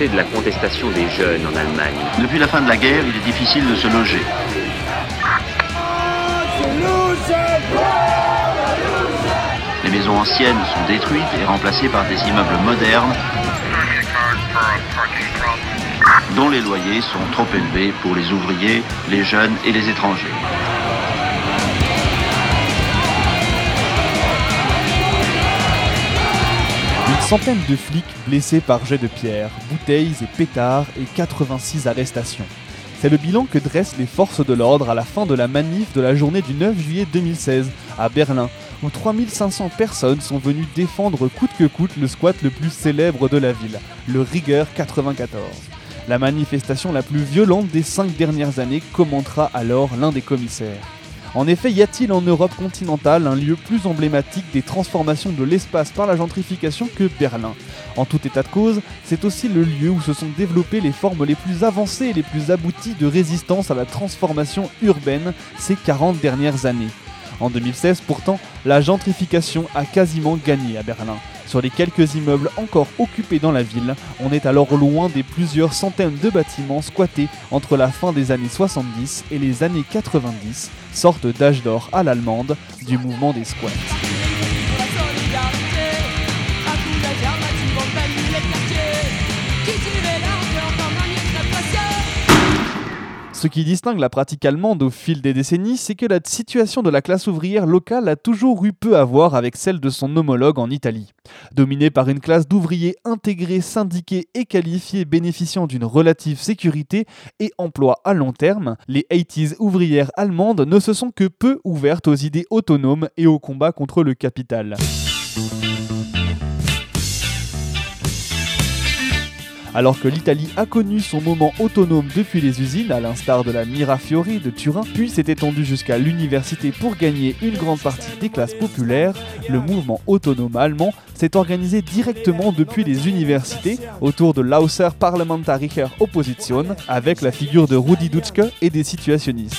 de la contestation des jeunes en Allemagne. Depuis la fin de la guerre, il est difficile de se loger. Les maisons anciennes sont détruites et remplacées par des immeubles modernes dont les loyers sont trop élevés pour les ouvriers, les jeunes et les étrangers. Une centaine de flics blessés par jets de pierre, bouteilles et pétards et 86 arrestations. C'est le bilan que dressent les forces de l'ordre à la fin de la manif de la journée du 9 juillet 2016 à Berlin, où 3500 personnes sont venues défendre coûte que coûte le squat le plus célèbre de la ville, le Rigueur 94. La manifestation la plus violente des cinq dernières années commentera alors l'un des commissaires. En effet, y a-t-il en Europe continentale un lieu plus emblématique des transformations de l'espace par la gentrification que Berlin? En tout état de cause, c'est aussi le lieu où se sont développées les formes les plus avancées et les plus abouties de résistance à la transformation urbaine ces 40 dernières années. En 2016, pourtant, la gentrification a quasiment gagné à Berlin. Sur les quelques immeubles encore occupés dans la ville, on est alors loin des plusieurs centaines de bâtiments squattés entre la fin des années 70 et les années 90, sorte d'âge d'or à l'allemande du mouvement des squats. Ce qui distingue la pratique allemande au fil des décennies, c'est que la situation de la classe ouvrière locale a toujours eu peu à voir avec celle de son homologue en Italie. Dominée par une classe d'ouvriers intégrés, syndiqués et qualifiés bénéficiant d'une relative sécurité et emploi à long terme, les 80s ouvrières allemandes ne se sont que peu ouvertes aux idées autonomes et au combat contre le capital. Alors que l'Italie a connu son moment autonome depuis les usines, à l'instar de la Mirafiori de Turin, puis s'est étendu jusqu'à l'université pour gagner une grande partie des classes populaires, le mouvement autonome allemand s'est organisé directement depuis les universités autour de l'Außer Parlamentarischer Opposition avec la figure de Rudi Dutschke et des situationnistes.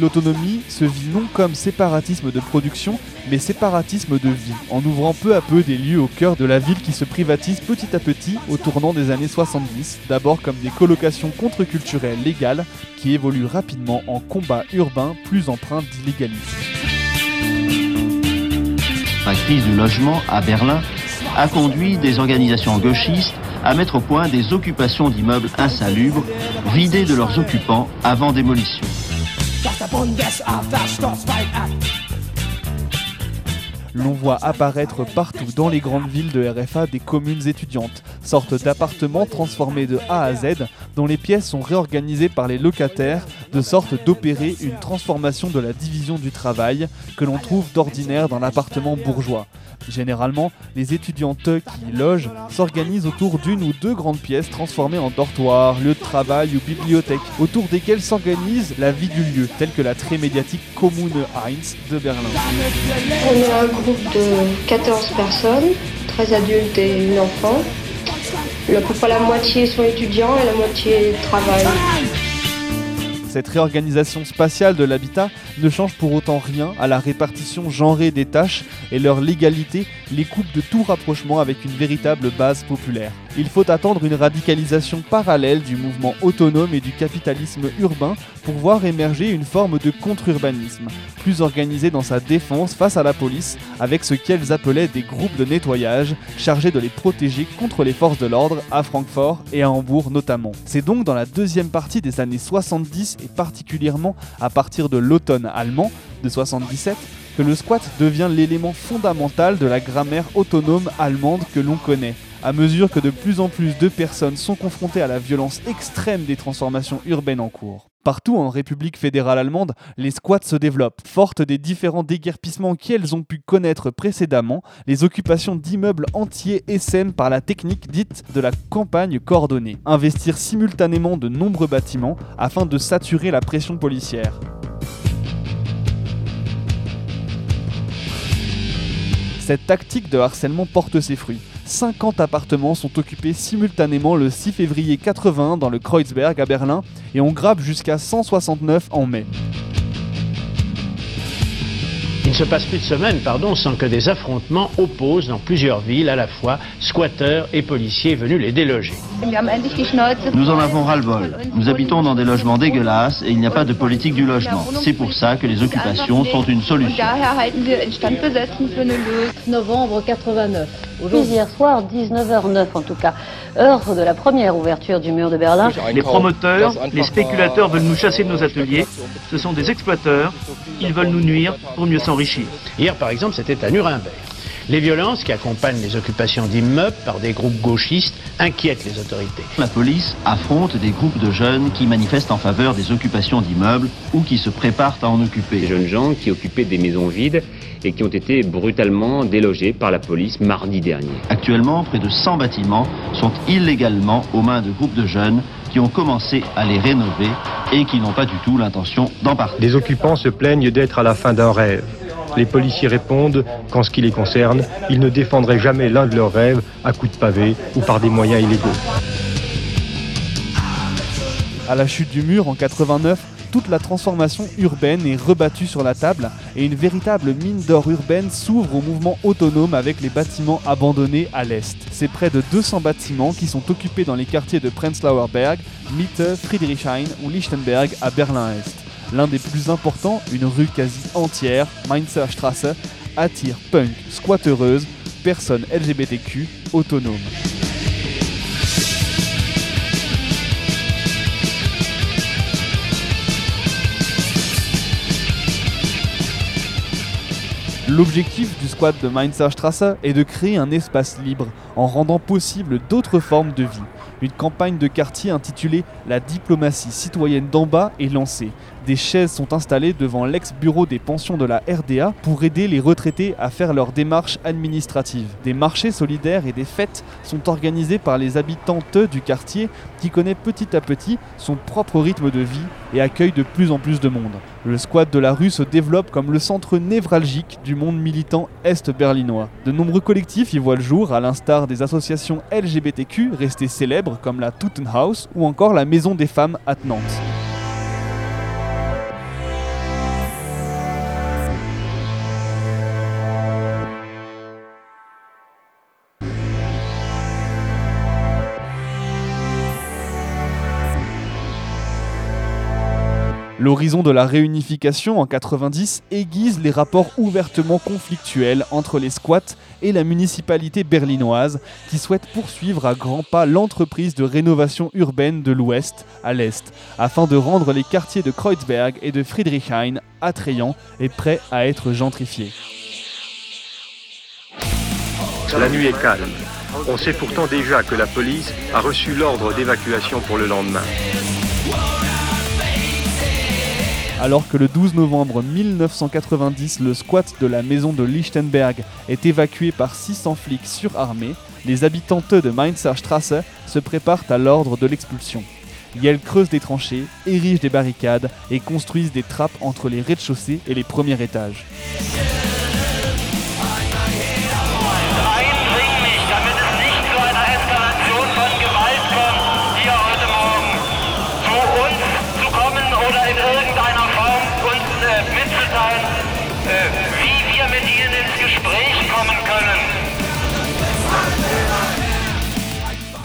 L'autonomie se vit non comme séparatisme de production, mais séparatisme de vie, en ouvrant peu à peu des lieux au cœur de la ville qui se privatisent petit à petit au tournant des années 70, d'abord comme des colocations contre-culturelles légales qui évoluent rapidement en combat urbain plus empreint d'illégalisme. La crise du logement à Berlin a conduit des organisations gauchistes à mettre au point des occupations d'immeubles insalubres, vidés de leurs occupants avant démolition. L'on voit apparaître partout dans les grandes villes de RFA des communes étudiantes, sortes d'appartements transformés de A à Z, dont les pièces sont réorganisées par les locataires, de sorte d'opérer une transformation de la division du travail que l'on trouve d'ordinaire dans l'appartement bourgeois. Généralement, les étudiantes qui y logent s'organisent autour d'une ou deux grandes pièces transformées en dortoirs, lieux de travail ou bibliothèques, autour desquelles s'organise la vie du lieu, telle que la très médiatique Kommune 1 de Berlin. On est un groupe de 14 personnes, 13 adultes et une enfant. La moitié sont étudiants et la moitié travaillent. Cette réorganisation spatiale de l'habitat ne change pour autant rien à la répartition genrée des tâches et leur légalité les coupe de tout rapprochement avec une véritable base populaire. Il faut attendre une radicalisation parallèle du mouvement autonome et du capitalisme urbain pour voir émerger une forme de contre-urbanisme, plus organisé dans sa défense face à la police, avec ce qu'elles appelaient des groupes de nettoyage chargés de les protéger contre les forces de l'ordre à Francfort et à Hambourg notamment. C'est donc dans la deuxième partie des années 70 et particulièrement à partir de l'automne allemand de 77 que le squat devient l'élément fondamental de la grammaire autonome allemande que l'on connaît. À mesure que de plus en plus de personnes sont confrontées à la violence extrême des transformations urbaines en cours. Partout en République fédérale allemande, les squats se développent. Fortes des différents déguerpissements qu'elles ont pu connaître précédemment, les occupations d'immeubles entiers essaiment par la technique dite de la campagne coordonnée. Investir simultanément de nombreux bâtiments afin de saturer la pression policière. Cette tactique de harcèlement porte ses fruits. 50 appartements sont occupés simultanément le 6 février 80 dans le Kreuzberg à Berlin et on grappe jusqu'à 169 en mai. Il ne se passe plus de semaines, pardon, sans que des affrontements opposent dans plusieurs villes à la fois squatteurs et policiers venus les déloger. Nous en avons ras-le-bol. Nous habitons dans des logements dégueulasses et il n'y a pas de politique du logement. C'est pour ça que les occupations sont une solution. Novembre 89. Hier soir, 19h09 en tout cas, heure de la première ouverture du mur de Berlin. Les promoteurs, les spéculateurs veulent nous chasser de nos ateliers. Ce sont des exploiteurs. Ils veulent nous nuire pour mieux s'enrichir. Hier, par exemple, c'était à Nuremberg. Les violences qui accompagnent les occupations d'immeubles par des groupes gauchistes inquiètent les autorités. La police affronte des groupes de jeunes qui manifestent en faveur des occupations d'immeubles ou qui se préparent à en occuper. Des jeunes gens qui occupaient des maisons vides et qui ont été brutalement délogés par la police mardi dernier. Actuellement, près de 100 bâtiments sont illégalement aux mains de groupes de jeunes qui ont commencé à les rénover et qui n'ont pas du tout l'intention d'en partir. Les occupants se plaignent d'être à la fin d'un rêve. Les policiers répondent qu'en ce qui les concerne, ils ne défendraient jamais l'un de leurs rêves à coups de pavé ou par des moyens illégaux. À la chute du mur en 89, toute la transformation urbaine est rebattue sur la table et une véritable mine d'or urbaine s'ouvre au mouvement autonome avec les bâtiments abandonnés à l'est. C'est près de 200 bâtiments qui sont occupés dans les quartiers de Prenzlauer Berg, Mitte, Friedrichshain ou Lichtenberg à Berlin-Est. L'un des plus importants, une rue quasi entière, Mainzer Straße, attire punk, squattereuses, personnes LGBTQ autonomes. L'objectif du squat de Mainzer est de créer un espace libre en rendant possible d'autres formes de vie. Une campagne de quartier intitulée La diplomatie citoyenne d'en bas est lancée. Des chaises sont installées devant l'ex-bureau des pensions de la RDA pour aider les retraités à faire leurs démarches administratives. Des marchés solidaires et des fêtes sont organisés par les habitantes du quartier qui connaît petit à petit son propre rythme de vie et accueille de plus en plus de monde. Le squat de la rue se développe comme le centre névralgique du monde militant est-berlinois. De nombreux collectifs y voient le jour, à l'instar des associations LGBTQ restées célèbres comme la Tuttenhaus ou encore la Maison des femmes à L'horizon de la réunification en 90 aiguise les rapports ouvertement conflictuels entre les squats et la municipalité berlinoise qui souhaite poursuivre à grands pas l'entreprise de rénovation urbaine de l'ouest à l'est afin de rendre les quartiers de Kreuzberg et de Friedrichshain attrayants et prêts à être gentrifiés. La nuit est calme. On sait pourtant déjà que la police a reçu l'ordre d'évacuation pour le lendemain. Alors que le 12 novembre 1990, le squat de la maison de Lichtenberg est évacué par 600 flics surarmés, les habitantes de Mainzer Straße se préparent à l'ordre de l'expulsion. Elles creusent des tranchées, érigent des barricades et construisent des trappes entre les rez-de-chaussée et les premiers étages.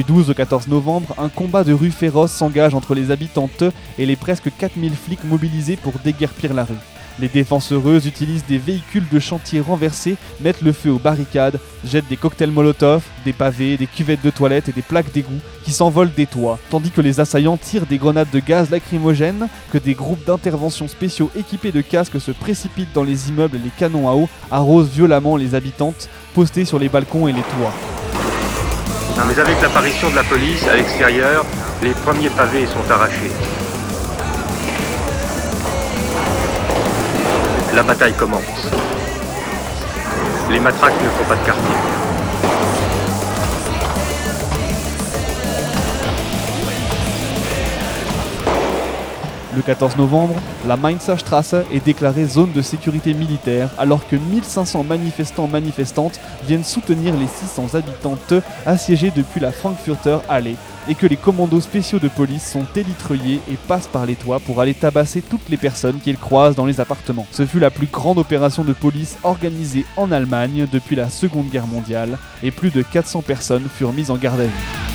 Du 12 au 14 novembre, un combat de rue féroce s'engage entre les habitantes et les presque 4000 flics mobilisés pour déguerpir la rue. Les défenseureuses utilisent des véhicules de chantier renversés, mettent le feu aux barricades, jettent des cocktails Molotov, des pavés, des cuvettes de toilettes et des plaques d'égout qui s'envolent des toits, tandis que les assaillants tirent des grenades de gaz lacrymogènes, que des groupes d'intervention spéciaux équipés de casques se précipitent dans les immeubles et les canons à eau arrosent violemment les habitantes postées sur les balcons et les toits. Mais avec l'apparition de la police à l'extérieur, les premiers pavés sont arrachés. La bataille commence. Les matraques ne font pas de quartier. Le Le 14 novembre, la Mainzer Strasse est déclarée zone de sécurité militaire alors que 1500 manifestants manifestantes viennent soutenir les 600 habitantes assiégées depuis la Frankfurter Halle et que les commandos spéciaux de police sont élitreillés et passent par les toits pour aller tabasser toutes les personnes qu'ils croisent dans les appartements. Ce fut la plus grande opération de police organisée en Allemagne depuis la Seconde Guerre mondiale et plus de 400 personnes furent mises en garde à vue.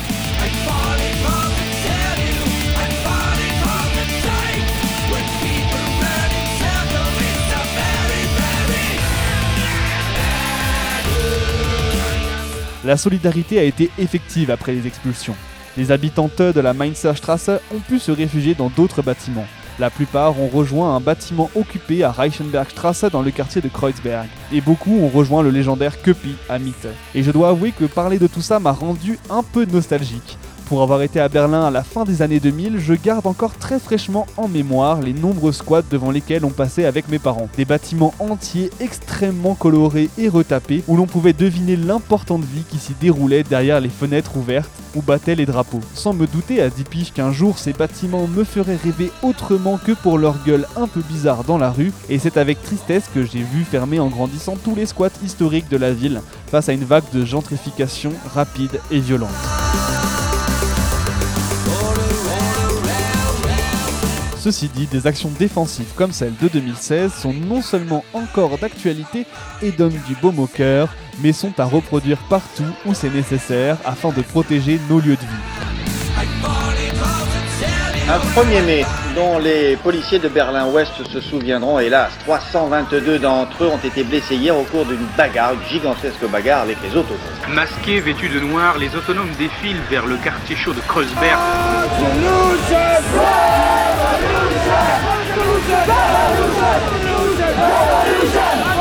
La solidarité a été effective après les expulsions. Les habitantes de la Mainzerstrasse ont pu se réfugier dans d'autres bâtiments. La plupart ont rejoint un bâtiment occupé à Reichenbergstrasse dans le quartier de Kreuzberg. Et beaucoup ont rejoint le légendaire Köpi à Mitte. Et je dois avouer que parler de tout ça m'a rendu un peu nostalgique. Pour avoir été à Berlin à la fin des années 2000, je garde encore très fraîchement en mémoire les nombreux squats devant lesquels on passait avec mes parents. Des bâtiments entiers extrêmement colorés et retapés où l'on pouvait deviner l'importante vie qui s'y déroulait derrière les fenêtres ouvertes où battaient les drapeaux. Sans me douter à 10 piges qu'un jour ces bâtiments me feraient rêver autrement que pour leur gueule un peu bizarre dans la rue, et c'est avec tristesse que j'ai vu fermer en grandissant tous les squats historiques de la ville face à une vague de gentrification rapide et violente. Ceci dit, des actions défensives comme celle de 2016 sont non seulement encore d'actualité et donnent du baume au cœur, mais sont à reproduire partout où c'est nécessaire afin de protéger nos lieux de vie. Un 1er mai dont les policiers de Berlin-Ouest se souviendront, hélas, 322 d'entre eux ont été blessés hier au cours d'une bagarre, une gigantesque bagarre avec les autonomes. Masqués, vêtus de noir, les autonomes défilent vers le quartier chaud de Kreuzberg. Revolution! Revolution! Revolution! Revolution!